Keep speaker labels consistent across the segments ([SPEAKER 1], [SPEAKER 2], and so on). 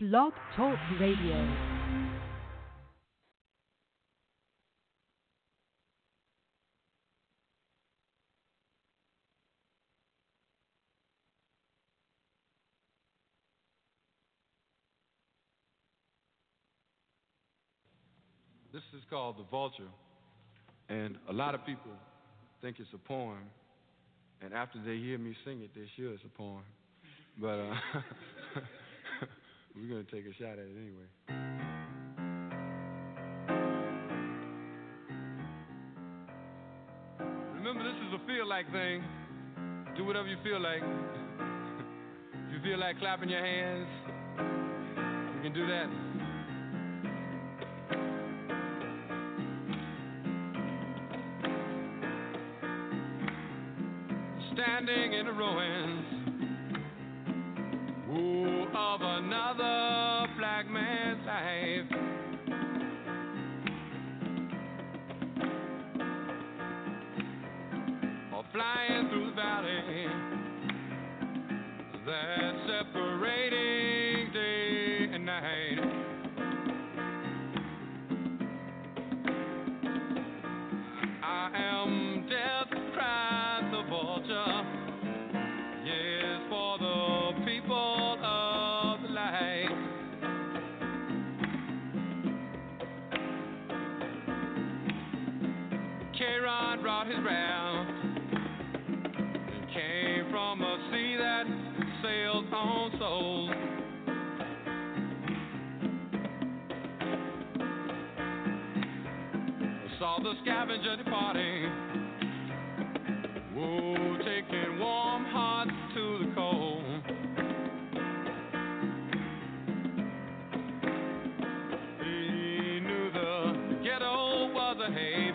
[SPEAKER 1] Blog Talk Radio.
[SPEAKER 2] This is called The Vulture, and a lot of people think it's a poem, and after they hear me sing it, they sure it's a poem. But uh, We're going to take a shot at it anyway. Remember, this is a feel like thing. Do whatever you feel like. if you feel like clapping your hands, you can do that. standing in the ruins. life hey.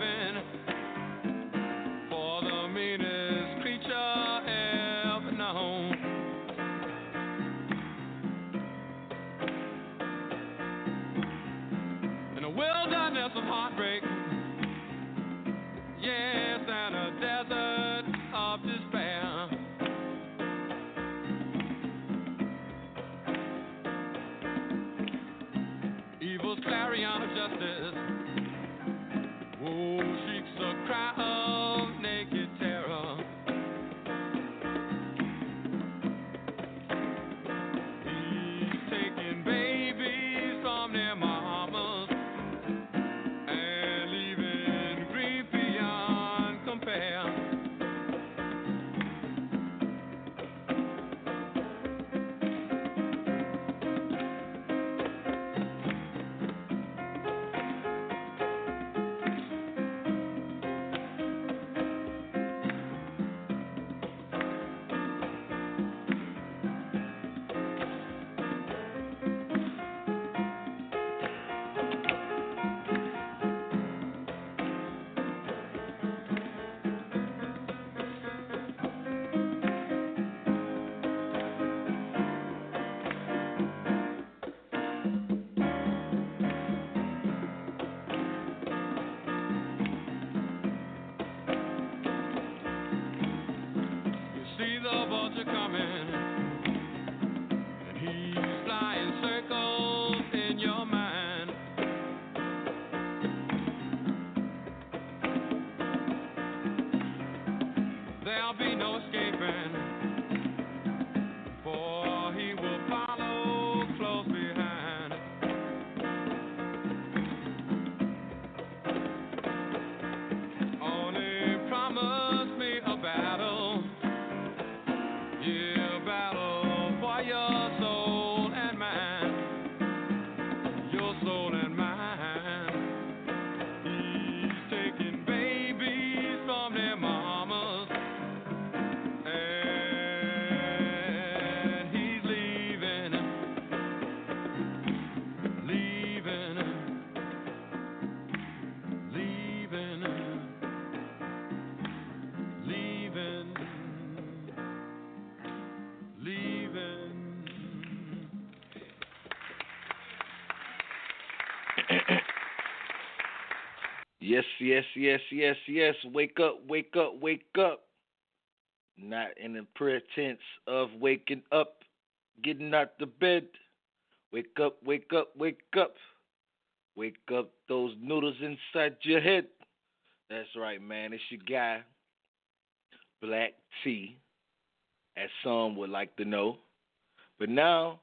[SPEAKER 2] Yes, yes,
[SPEAKER 3] yes, yes. Wake up, wake up, wake up. Not in the pretense of waking up, getting out the bed. Wake up, wake up, wake up. Wake up those noodles inside your head. That's right, man. It's your guy, Black Tee, as some would like to know. But now,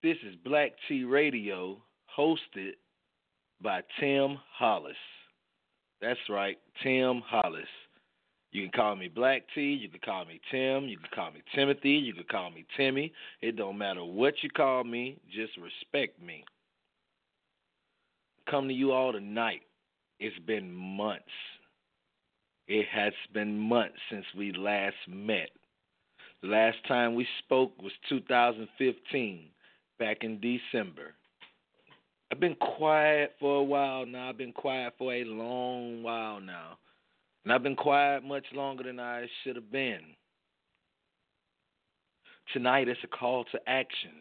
[SPEAKER 3] this is Black Tee Radio, hosted by Tim Hollis. That's right, Tim Hollis. You can call me Black Tee, you can call me Tim, you can call me Timothy, you can call me Timmy. It don't matter what you call me, just respect me. Come to you all tonight. It's been months. It has been months since we last met. The last time we spoke was 2015, back in December. I've been quiet for a while now. I've been quiet for a long while now. And I've been quiet much longer than I should have been. Tonight it's a call to action.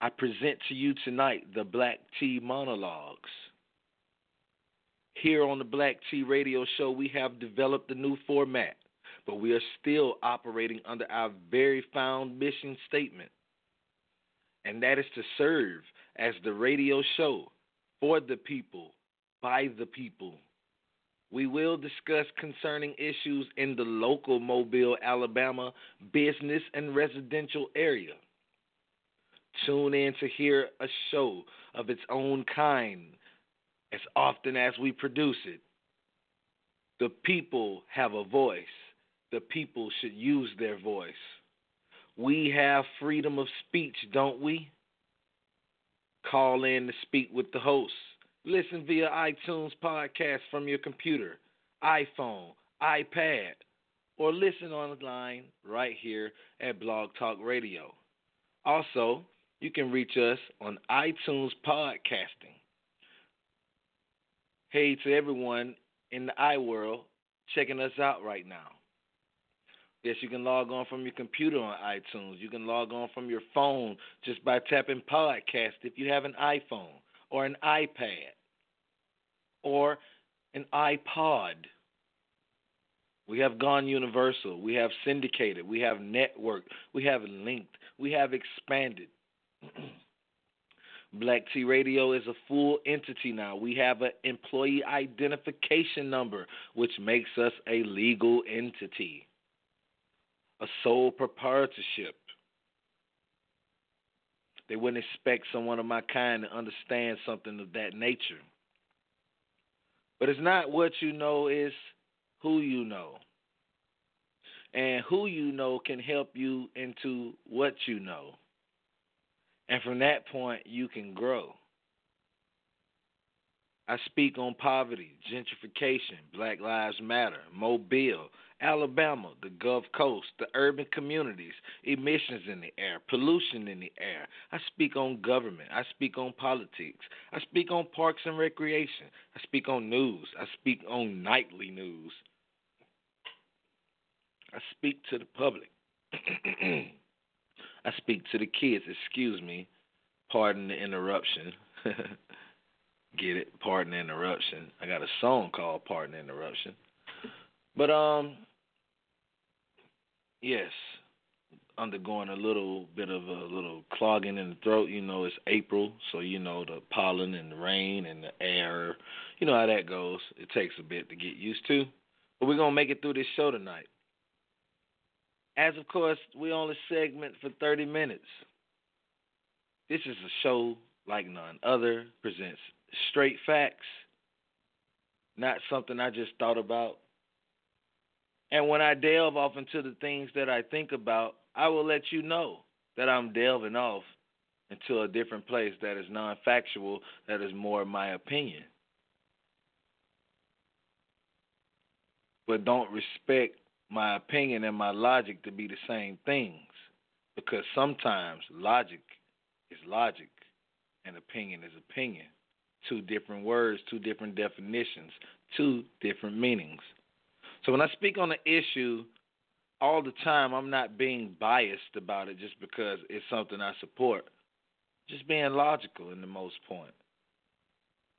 [SPEAKER 3] I present to you tonight the Black Tee Monologues. Here on the Black Tee Radio Show, we have developed a new format, but we are still operating under our very found mission statement, and that is to serve as the radio show for the people, by the people. We will discuss concerning issues in the local Mobile, Alabama business and residential area. Tune in to hear a show of its own kind as often as we produce it. The people have a voice. The people should use their voice. We have freedom of speech, don't we? Call in to speak with the host. Listen via iTunes podcast from your computer, iPhone, iPad, or listen online right here at Blog Talk Radio. Also, you can reach us on iTunes podcasting. Hey to everyone in the iWorld checking us out right now. Yes, you can log on from your computer on iTunes. You can log on from your phone just by tapping podcast if you have an iPhone or an iPad or an iPod. We have gone universal. We have syndicated. We have networked. We have linked. We have expanded. Black Tee Radio is a full entity now. We have an employee identification number, which makes us a legal entity, a sole proprietorship. They wouldn't expect someone of my kind to understand something of that nature. But it's not what you know, it's who you know. And who you know can help you into what you know. And from that point, you can grow. I speak on poverty, gentrification, Black Lives Matter, Mobile, Alabama, the Gulf Coast, the urban communities, emissions in the air, pollution in the air. I speak on government. I speak on politics. I speak on parks and recreation. I speak on news. I speak on nightly news. I speak to the public. I speak to the kids. Excuse me. Pardon the interruption. Get it? Pardon the interruption. I got a song called Pardon the Interruption. But um yes, undergoing a little bit of a little clogging in the throat. You know, it's April, so you know the pollen and the rain and the air. You know how that goes. It takes a bit to get used to, but we're gonna make it through this show tonight. As of course, we only segment for 30 minutes. This is a show like none other, presents straight facts, not something I just thought about. And when I delve off into the things that I think about, I will let you know that I'm delving off into a different place that is non factual, that is more my opinion. But don't respect my opinion and my logic to be the same things because sometimes logic is logic and opinion is opinion. Two different words, two different definitions, two different meanings. So when I speak on an issue all the time, I'm not being biased about it just because it's something I support. Just being logical in the most point.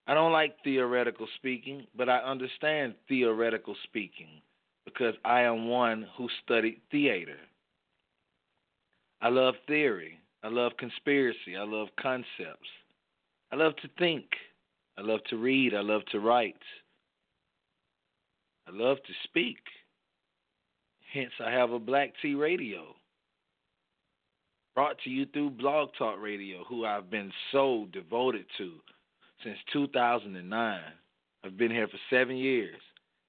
[SPEAKER 3] I don't like theoretical speaking, but I understand theoretical speaking because I am one who studied theater. I love theory. I love conspiracy. I love concepts. I love to think. I love to read. I love to write. I love to speak. Hence, I have a Black Tee Radio brought to you through Blog Talk Radio, who I've been so devoted to since 2009. I've been here for seven years,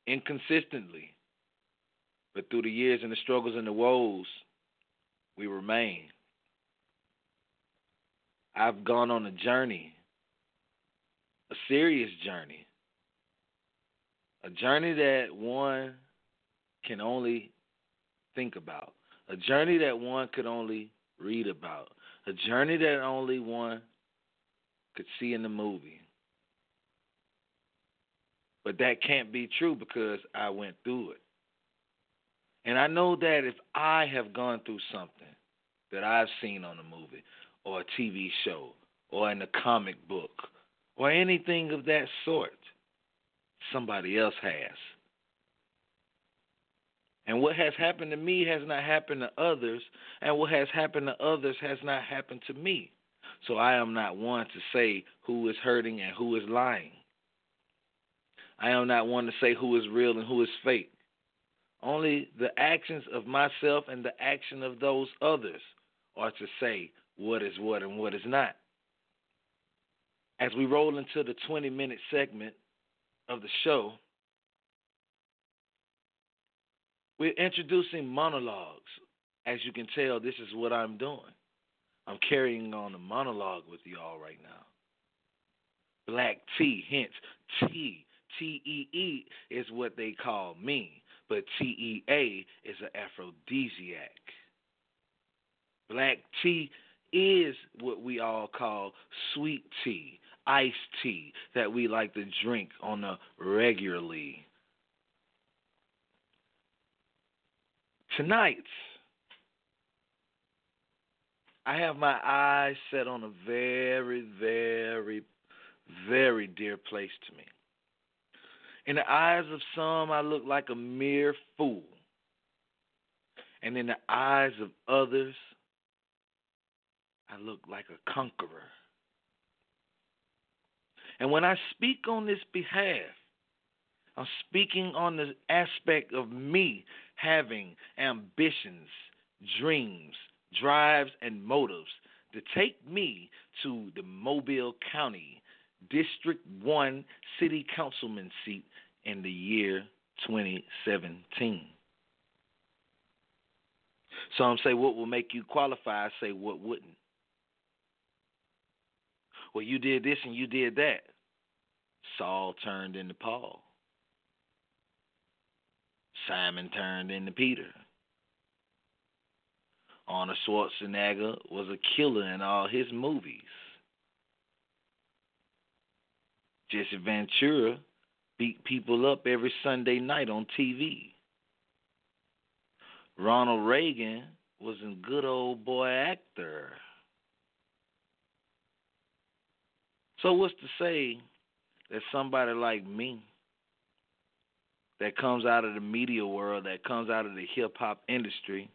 [SPEAKER 3] inconsistently. But through the years and the struggles and the woes, we remain. I've gone on a journey, a serious journey, a journey that one can only think about, a journey that one could only read about, a journey that only one could see in the movie. But that can't be true because I went through it. And I know that if I have gone through something that I've seen on a movie or a TV show or in a comic book or anything of that sort, somebody else has. And what has happened to me has not happened to others, and what has happened to others has not happened to me. So I am not one to say who is hurting and who is lying. I am not one to say who is real and who is fake. Only the actions of myself and the action of those others are to say what is what and what is not. As we roll into the 20 minute segment of the show, we're introducing monologues. As you can tell, this is what I'm doing. I'm carrying on a monologue with y'all right now. Black tea, hence T. T E E is what they call me, but T E A is an aphrodisiac. Black tea is what we all call sweet tea, iced tea that we like to drink on a regularly. Tonight, I have my eyes set on a very, very, very dear place to me. In the eyes of some, I look like a mere fool. And in the eyes of others, I look like a conqueror. And when I speak on this behalf, I'm speaking on the aspect of me having ambitions, dreams, drives, and motives to take me to the Mobile County District 1 City Councilman seat in the year 2017. Some say, What will make you qualify? I say, What wouldn't? Well, you did this and you did that. Saul turned into Paul. Simon turned into Peter. Arnold Schwarzenegger was a killer in all his movies. Jesse Ventura beat people up every Sunday night on TV. Ronald Reagan was a good old boy actor. So what's to say that somebody like me that comes out of the media world, that comes out of the hip hop industry,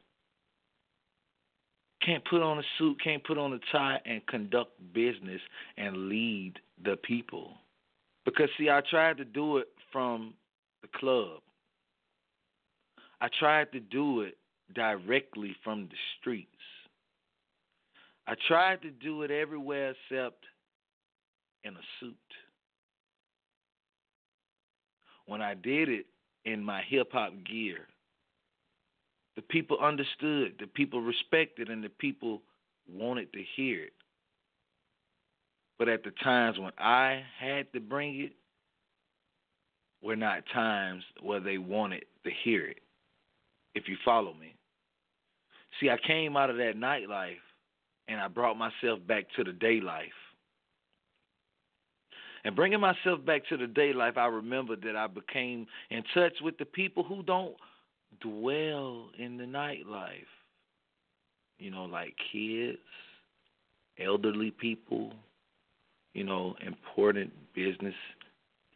[SPEAKER 3] can't put on a suit, can't put on a tie and conduct business and lead the people. Because see, I tried to do it from the club. I tried to do it directly from the streets. I tried to do it everywhere except in a suit. When I did it in my hip hop gear, the people understood, the people respected, and the people wanted to hear it. But at the times when I had to bring it, were not times where they wanted to hear it. If you follow me. See, I came out of that nightlife and I brought myself back to the day life. And bringing myself back to the day life, I remember that I became in touch with the people who don't dwell in the nightlife. You know, like kids, elderly people, you know, important business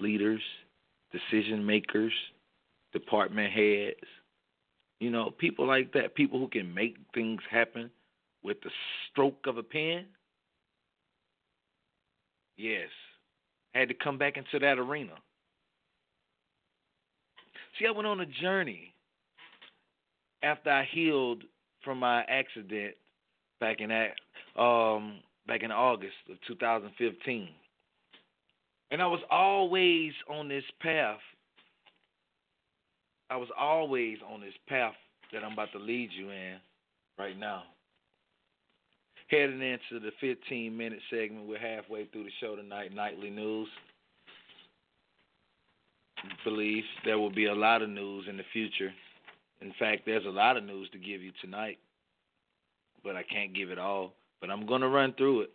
[SPEAKER 3] leaders, decision makers, department heads, you know, people like that, people who can make things happen with the stroke of a pen? Yes. Had to come back into that arena. See, I went on a journey after I healed from my accident back in um back in August of 2015. And I was always on this path. I was always on this path that I'm about to lead you in right now. Heading into the 15 minute segment, we're halfway through the show tonight, Nightly News. Believe there will be a lot of news in the future. In fact, there's a lot of news to give you tonight, but I can't give it all. But I'm going to run through it.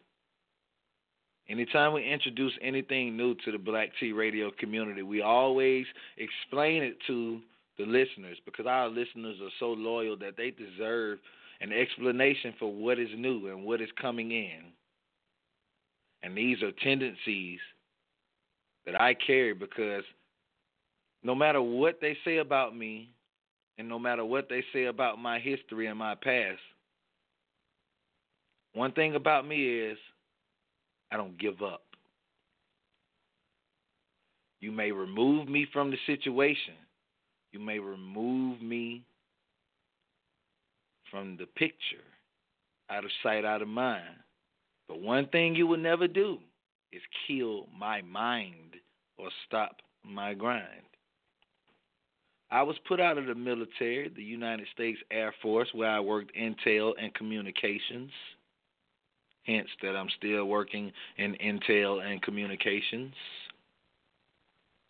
[SPEAKER 3] Anytime we introduce anything new to the Black Tee Radio community, we always explain it to the listeners because our listeners are so loyal that they deserve an explanation for what is new and what is coming in. And these are tendencies that I carry because no matter what they say about me and no matter what they say about my history and my past, one thing about me is I don't give up. You may remove me from the situation. You may remove me from the picture, out of sight, out of mind. But one thing you will never do is kill my mind or stop my grind. I was put out of the military, the United States Air Force, where I worked intel and communications. Hence, that I'm still working in intel and communications.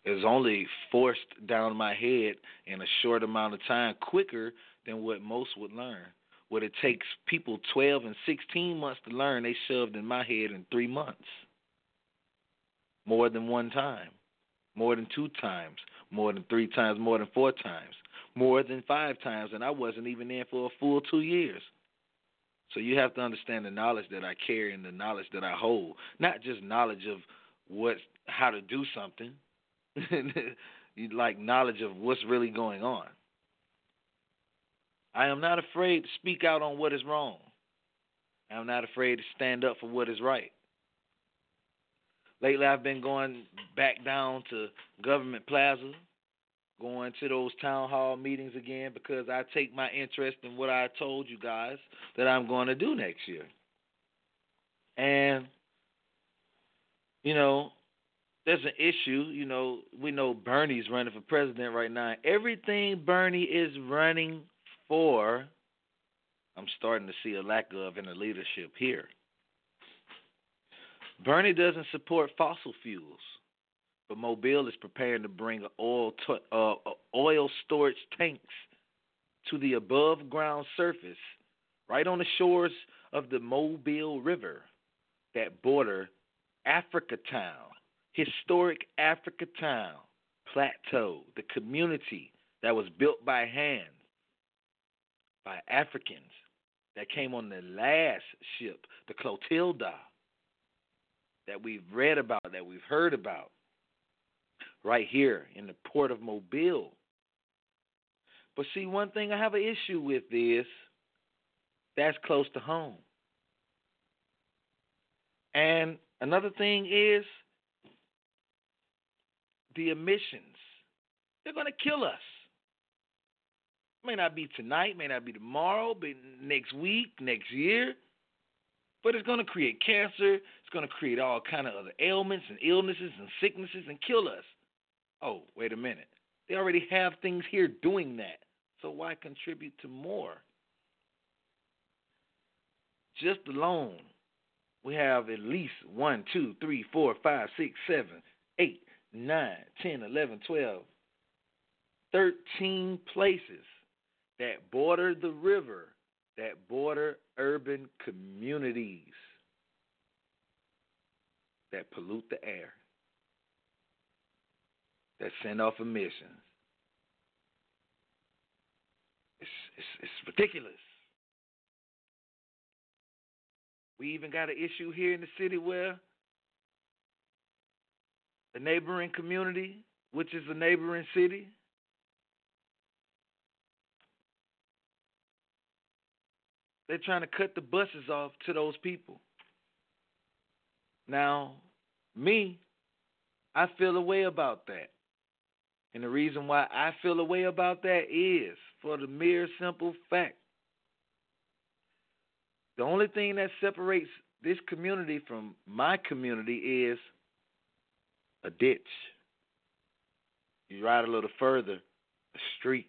[SPEAKER 3] It's only forced down my head in a short amount of time, quicker than what most would learn. What it takes people 12 and 16 months to learn, they shoved in my head in three months. More than one time, more than two times, more than three times, more than four times, more than five times, and I wasn't even in for a full two years. So you have to understand the knowledge that I carry and the knowledge that I hold, not just knowledge of what how to do something, like knowledge of what's really going on. I am not afraid to speak out on what is wrong. I am not afraid to stand up for what is right. Lately, I've been going back down to Government Plaza, going to those town hall meetings again because I take my interest in what I told you guys that I'm going to do next year. And, you know, there's an issue. You know, we know Bernie's running for president right now. Everything Bernie is running for, I'm starting to see a lack of in the leadership here. Bernie doesn't support fossil fuels, but Mobile is preparing to bring oil to, uh, oil storage tanks to the above ground surface, right on the shores of the Mobile River that border Africa Town, historic Africa Town plateau, the community that was built by hand by Africans that came on the last ship, the Clotilda that we've read about, that we've heard about, right here in the port of Mobile. But see, one thing I have an issue with is that's close to home. And another thing is the emissions. They're going to kill us. May not be tonight, may not be tomorrow, but next week, next year. But it's going to create cancer. It's going to create all kind of other ailments and illnesses and sicknesses and kill us. Oh, wait a minute. They already have things here doing that. So why contribute to more? Just alone, we have at least one, two, three, four, five, six, seven, eight, nine, ten, eleven, twelve, thirteen places that border the river that border urban communities that pollute the air, that send off emissions. It's, it's, it's ridiculous. We even got an issue here in the city where the neighboring community, which is a neighboring city, they're trying to cut the buses off to those people. Now, me, I feel a way about that. And the reason why I feel a way about that is for the mere simple fact the only thing that separates this community from my community is a ditch. You ride a little further, a street.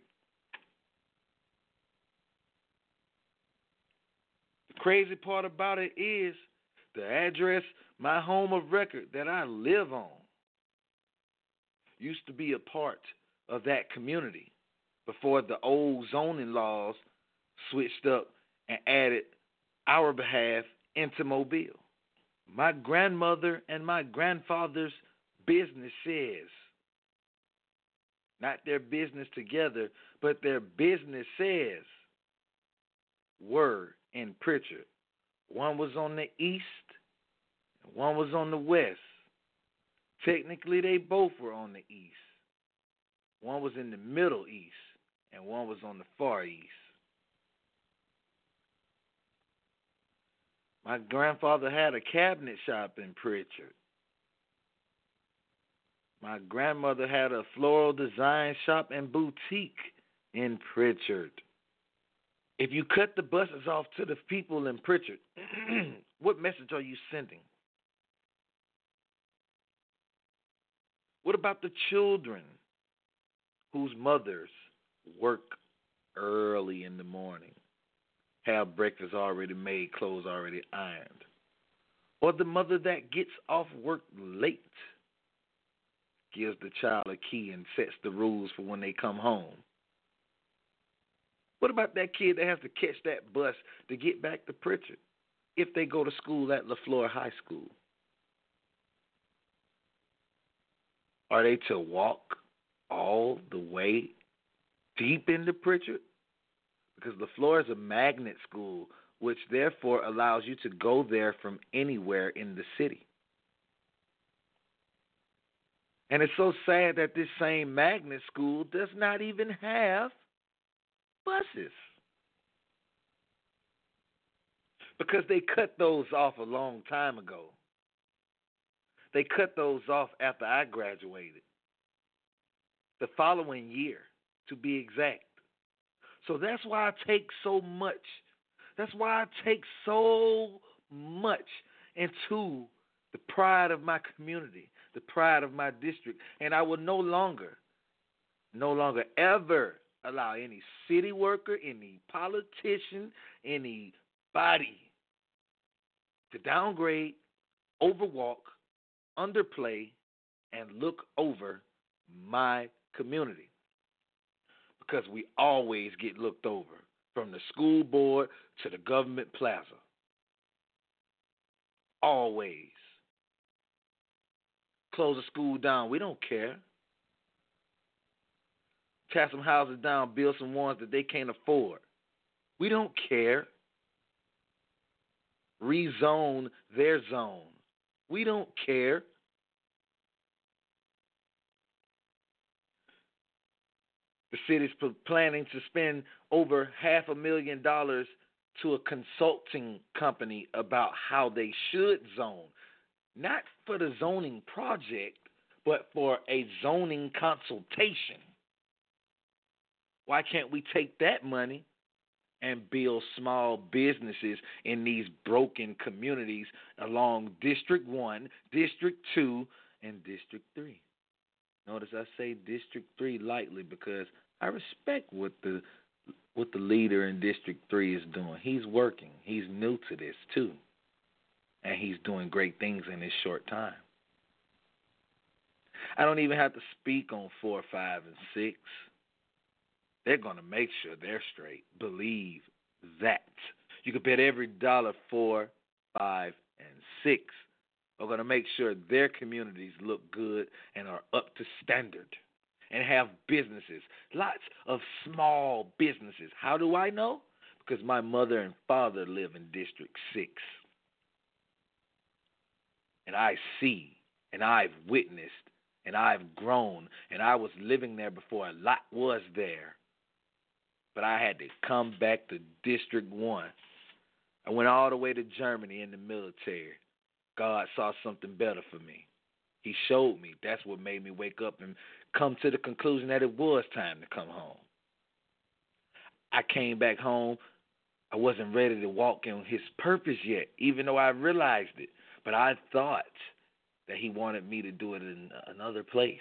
[SPEAKER 3] The crazy part about it is the address, my home of record that I live on, used to be a part of that community before the old zoning laws switched up and added our behalf into Mobile. My grandmother and my grandfather's business says, not their business together, but their business says, were in Prichard. One was on the east, one was on the west. Technically, they both were on the east. One was in the Middle East, and one was on the Far East. My grandfather had a cabinet shop in Prichard. My grandmother had a floral design shop and boutique in Prichard. If you cut the buses off to the people in Prichard, what message are you sending? What about the children whose mothers work early in the morning, have breakfast already made, clothes already ironed? Or the mother that gets off work late, gives the child a key and sets the rules for when they come home? What about that kid that has to catch that bus to get back to Prichard if they go to school at LeFlore High School? Are they to walk all the way deep into Prichard? Because LeFlore is a magnet school, which therefore allows you to go there from anywhere in the city. And it's so sad that this same magnet school does not even have buses. Because they cut those off a long time ago. They cut those off after I graduated. The following year, to be exact. So that's why I take so much. That's why I take so much into the pride of my community, the pride of my district. And I will no longer, no longer ever allow any city worker, any politician, anybody to downgrade, overwalk, underplay, and look over my community. Because we always get looked over from the school board to the government plaza. Always. Close the school down. We don't care. Tear some houses down, build some ones that they can't afford. We don't care. Rezone their zone. We don't care. The city's planning to spend over half a million dollars to a consulting company about how they should zone. Not for the zoning project, but for a zoning consultation. Why can't we take that money and build small businesses in these broken communities along District 1, District 2, and District 3. Notice I say District 3 lightly because I respect what the what the leader in District 3 is doing. He's working. He's new to this too. And he's doing great things in this short time. I don't even have to speak on 4, 5, and 6 they're going to make sure they're straight. Believe that. You can bet every dollar four, five, and six are going to make sure their communities look good and are up to standard and have businesses. Lots of small businesses. How do I know? Because my mother and father live in District 6. And I see and I've witnessed and I've grown and I was living there before a lot was there but I had to come back to District 1 I went all the way to Germany in the military. God saw something better for me. He showed me. That's what made me wake up and come to the conclusion that it was time to come home. I came back home. I wasn't ready to walk in his purpose yet, even though I realized it. But I thought that he wanted me to do it in another place.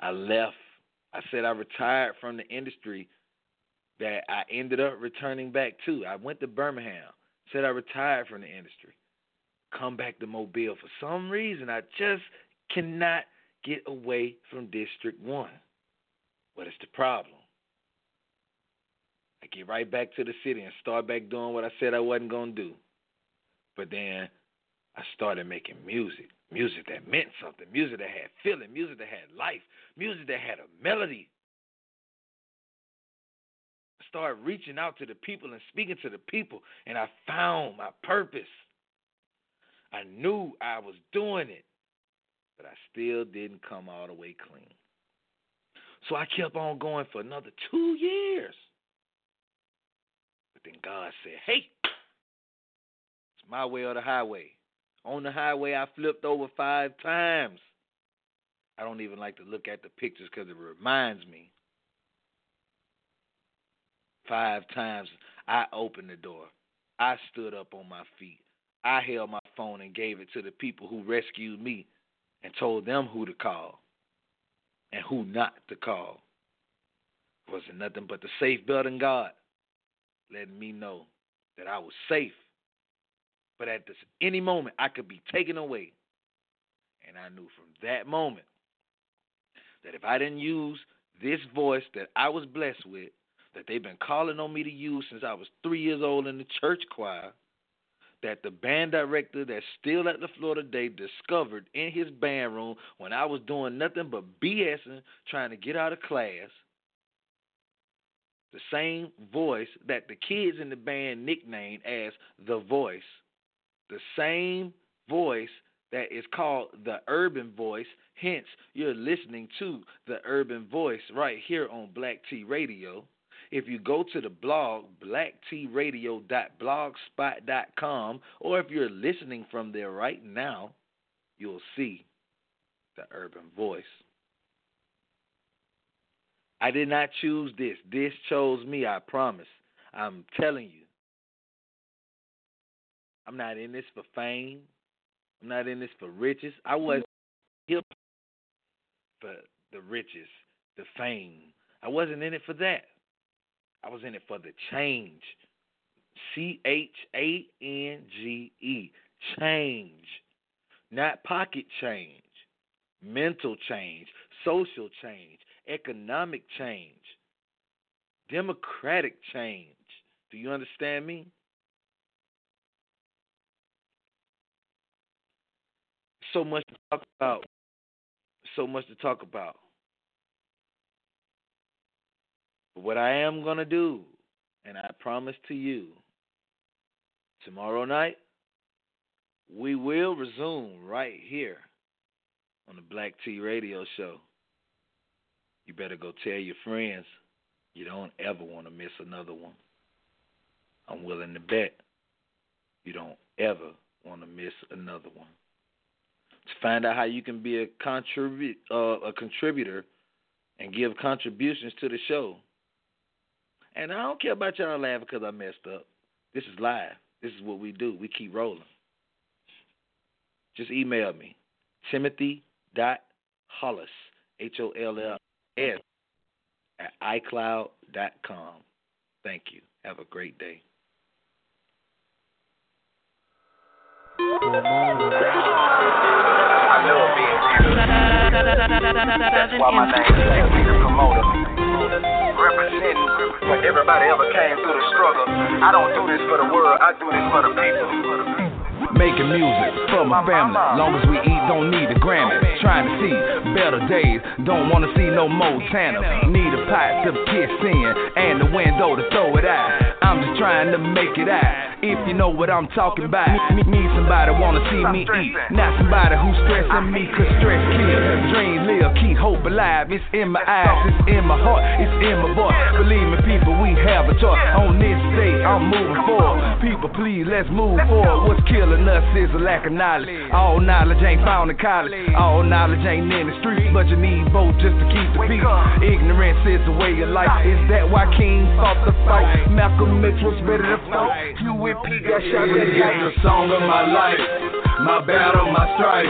[SPEAKER 3] I left. I said I retired from the industry that I ended up returning back to. I went to Birmingham, said I retired from the industry, come back to Mobile. For some reason, I just cannot get away from District 1. What is the problem? I get right back to the city and start back doing what I said I wasn't to do. But then I started making music. Music that meant something. Music that had feeling. Music that had life. Music that had a melody. I started reaching out to the people and speaking to the people, and I found my purpose. I knew I was doing it, but I still didn't come all the way clean. So I kept on going for another two years. But then God said, hey, it's my way or the highway. On the highway, I flipped over five times. I don't even like to look at the pictures because it reminds me. Five times I opened the door. I stood up on my feet. I held my phone and gave it to the people who rescued me and told them who to call and who not to call. It wasn't nothing but the safe building God letting me know that I was safe. But at this any moment I could be taken away. And I knew from that moment that if I didn't use this voice that I was blessed with, that they've been calling on me to use since I was three years old in the church choir, that the band director that's still at the floor today discovered in his band room when I was doing nothing but BSing, trying to get out of class. The same voice that the kids in the band nicknamed as the voice, the same voice that is called the urban voice. Hence, you're listening to the urban voice right here on Black Tee Radio. If you go to the blog, blacktradio.blogspot.com, or if you're listening from there right now, you'll see the urban voice. I did not choose this. This chose me, I promise. I'm telling you. I'm not in this for fame. I'm not in this for riches. I wasn't hip for the riches, the fame. I wasn't in it for that. I was in it for the change. C H A N G E. Change. Not pocket change. Mental change. Social change. Economic change. Democratic change. Do you understand me? So much to talk about. So much to talk about. But what I am going to do, and I promise to you, tomorrow night, we will resume right here on the Black Tee Radio Show. You better go tell your friends you don't ever want to miss another one. I'm willing to bet you don't ever want to miss another one. To find out how you can be a uh, a contributor and give contributions to the show, and I don't care about y'all laughing because I messed up. This is live. This is what we do. We keep rolling. Just email me. Timothy dot Hollis H O L L S at iCloud dot com. Thank you. Have a great day.
[SPEAKER 4] Representing everybody ever came through the struggle. I don't do this for the world, I do this for the people.
[SPEAKER 5] Making music for my family. Long as we eat, don't need a Grammy. Trying to see better days. Don't wanna see no Montana. Need a pot to kiss in and the window to throw it out. I'm just trying to make it out. If you know what I'm talking about, me, me, somebody wanna see me eat, not somebody who's stressing me, cause stress kills. Dream live, keep hope alive. It's in my eyes, it's in my heart, it's in my voice. Believe me, people, we have a choice. On this day, I'm moving forward. People, please, let's move forward. What's killing us is a lack of knowledge. All knowledge ain't found in college, all knowledge ain't in the streets, but you need both just to keep the peace. Ignorance is the way of life. Is that why King fought the fight? Malcolm X was ready to fight. You with P got shot that night.
[SPEAKER 6] the song of my life. My battle, my strife.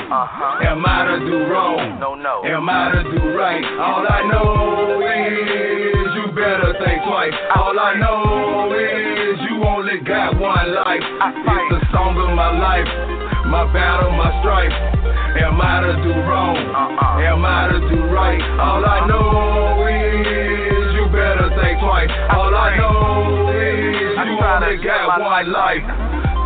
[SPEAKER 6] Am I to do wrong?
[SPEAKER 4] No, no.
[SPEAKER 6] Am I to do right? All I know is you better think twice. All I know is you only got one life. It's the song of my life. My battle, my strife. Am I to do wrong? Am I to do right? All I know is you better think twice. All I know only got one life.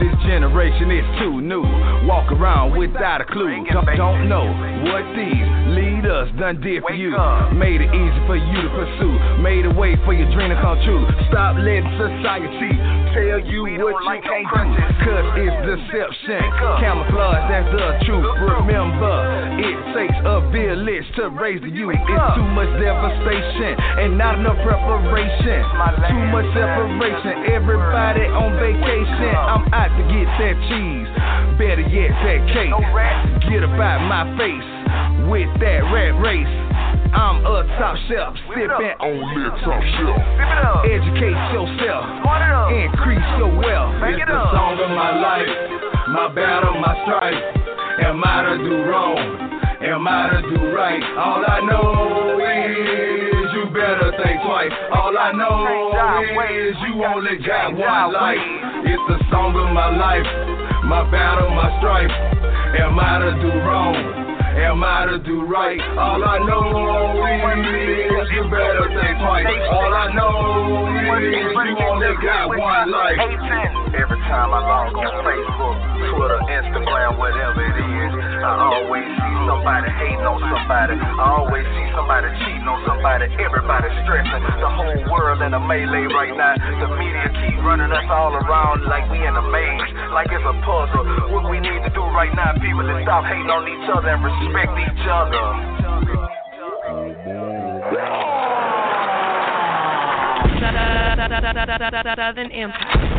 [SPEAKER 5] This generation is too new. Walk around without a clue. Don't, don't know what these leaders done did for you. Made it easy for you to pursue. Made a way for your dream to come true. Stop letting society tell you what you can't do. Cause it's deception. Camouflage, that's the truth. Remember, it takes a village to raise the youth. It's too much devastation and not enough preparation. Too much separation. Everybody on vacation. I'm out to get that cheese. Better yet, that cake. Get about my face with that rat race. I'm a top shelf, sipping on the top shelf. Educate yourself, increase your wealth.
[SPEAKER 6] It's the song of my life, my battle, my strife. Am I to do wrong? Am I to do right? All I know is you better think twice. All I know is you only got one life. It's the song of my life, my battle, my strife. Am I to do wrong? Am I to do right? All I know is you better think twice. All I know is you only got one life.
[SPEAKER 4] Every time I log on Facebook, Twitter, Instagram, whatever it is, I always see somebody hating on somebody. I always see somebody cheating on somebody. Everybody stressing. The whole world in a melee right now. The media keep running us all around like we in a maze, like it's a puzzle. What we need to do right now, people, is stop hating on each other and respect each other.
[SPEAKER 1] Southern Empire.